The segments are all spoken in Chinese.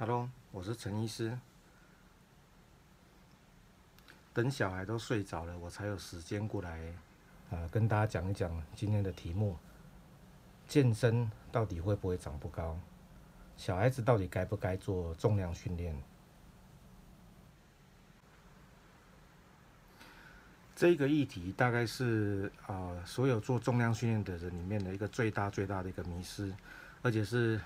Hello，我是陈医师。等小孩都睡着了，我才有时间过来，呃，跟大家讲一讲今天的题目：健身到底会不会长不高？小孩子到底该不该做重量训练？这个议题大概是啊、所有做重量训练的人里面的一个最大最大的一个迷失，而且是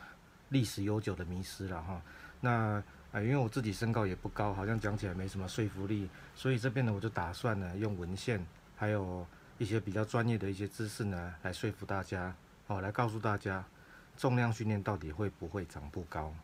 历史悠久的迷失了哈。那啊、因为我自己身高也不高，好像讲起来没什么说服力，所以这边呢，我就打算呢，用文献还有一些比较专业的一些知识呢，来说服大家，哦，来告诉大家，重量训练到底会不会长不高？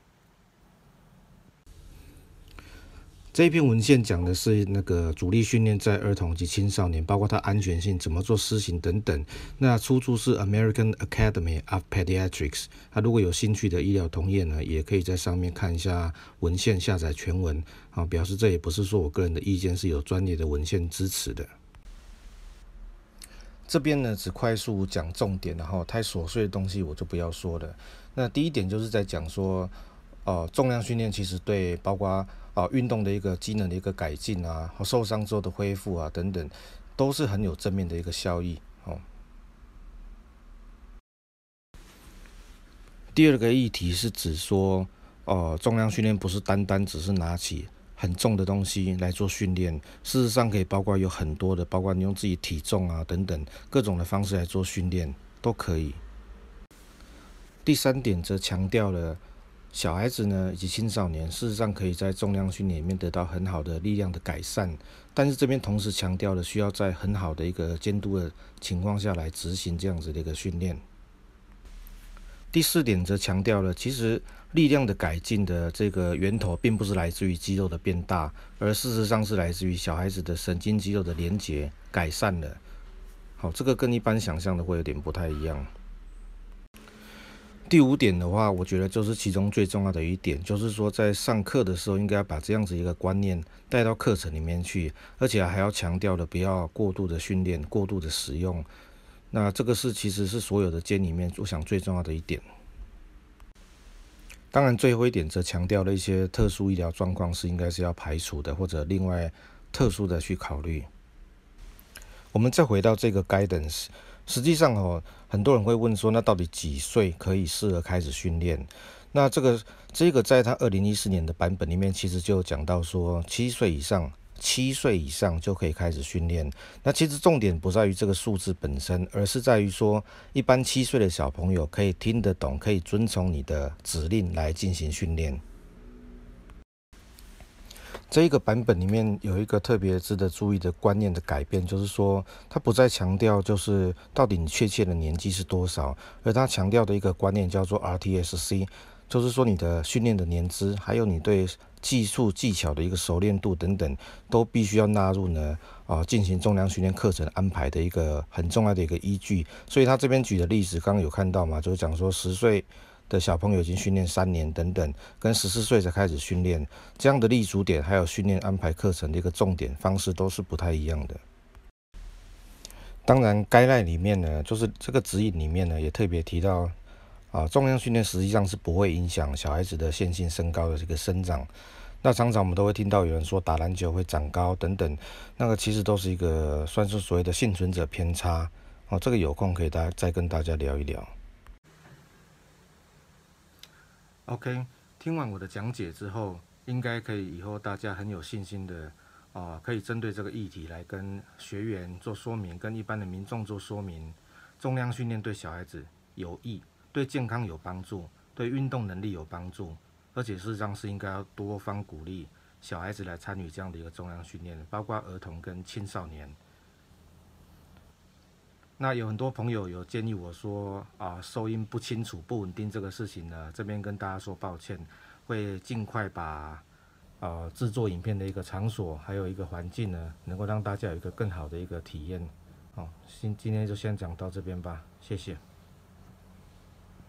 这篇文献讲的是那个阻力训练在儿童及青少年，包括它安全性、怎么做施行等等。那出处是 American Academy of Pediatrics。他如果有兴趣的医疗同业呢，也可以在上面看一下文献下载全文。啊，表示这也不是说我个人的意见，是有专业的文献支持的。这边呢，只快速讲重点，然后太琐碎的东西我就不要说了。那第一点就是在讲说，哦，重量训练其实对包括。啊，运动的一个机能的一个改进啊，和受伤之后的恢复啊，等等，都是很有正面的一个效益哦。第二个议题是指说，哦，重量训练不是单单只是拿起很重的东西来做训练，事实上可以包括有很多的，包括你用自己体重啊等等各种的方式来做训练都可以。第三点则强调了。小孩子呢，以及青少年，事实上可以在重量训练里面得到很好的力量的改善，但是这边同时强调了需要在很好的一个监督的情况下来执行这样子的一个训练。第四点则强调了，其实力量的改进的这个源头并不是来自于肌肉的变大，而事实上是来自于小孩子的神经肌肉的连接改善了。好，这个跟一般想象的会有点不太一样。第五点的话，我觉得就是其中最重要的一点，就是说在上课的时候，应该把这样子一个观念带到课程里面去，而且还要强调的不要过度的训练、过度的使用。那这个是其实是所有的间里面，我想最重要的一点。当然，最后一点则强调了一些特殊医疗状况是应该是要排除的，或者另外特殊的去考虑。我们再回到这个 guidance。实际上哦，很多人会问说，那到底几岁可以适合开始训练？那这个这个在他二零一四年的版本里面，其实就讲到说，七岁以上，七岁以上就可以开始训练。那其实重点不在于这个数字本身，而是在于说，一般七岁的小朋友可以听得懂，可以遵从你的指令来进行训练。这一个版本里面有一个特别值得注意的观念的改变，就是说，它不再强调就是到底你确切的年纪是多少，而它强调的一个观念叫做 RTSC，就是说你的训练的年资，还有你对技术技巧的一个熟练度等等，都必须要纳入呢啊进行重量训练课程安排的一个很重要的一个依据。所以他这边举的例子，刚刚有看到嘛，就是讲说十岁。的小朋友已经训练三年等等，跟十四岁才开始训练，这样的立足点还有训练安排课程的一个重点方式都是不太一样的。当然，该赖里面呢，就是这个指引里面呢，也特别提到啊，重量训练实际上是不会影响小孩子的线性身高的这个生长。那常常我们都会听到有人说打篮球会长高等等，那个其实都是一个算是所谓的幸存者偏差。哦，这个有空可以大再跟大家聊一聊。OK，听完我的讲解之后，应该可以以后大家很有信心的啊、可以针对这个议题来跟学员做说明，跟一般的民众做说明。重量训练对小孩子有益，对健康有帮助，对运动能力有帮助，而且事实上是应该要多方鼓励小孩子来参与这样的一个重量训练，包括儿童跟青少年。那有很多朋友有建议我说啊，收音不清楚、不稳定这个事情呢，这边跟大家说抱歉，会尽快把啊制作影片的一个场所还有一个环境呢，能够让大家有一个更好的一个体验。好，今今天就先讲到这边吧，谢谢。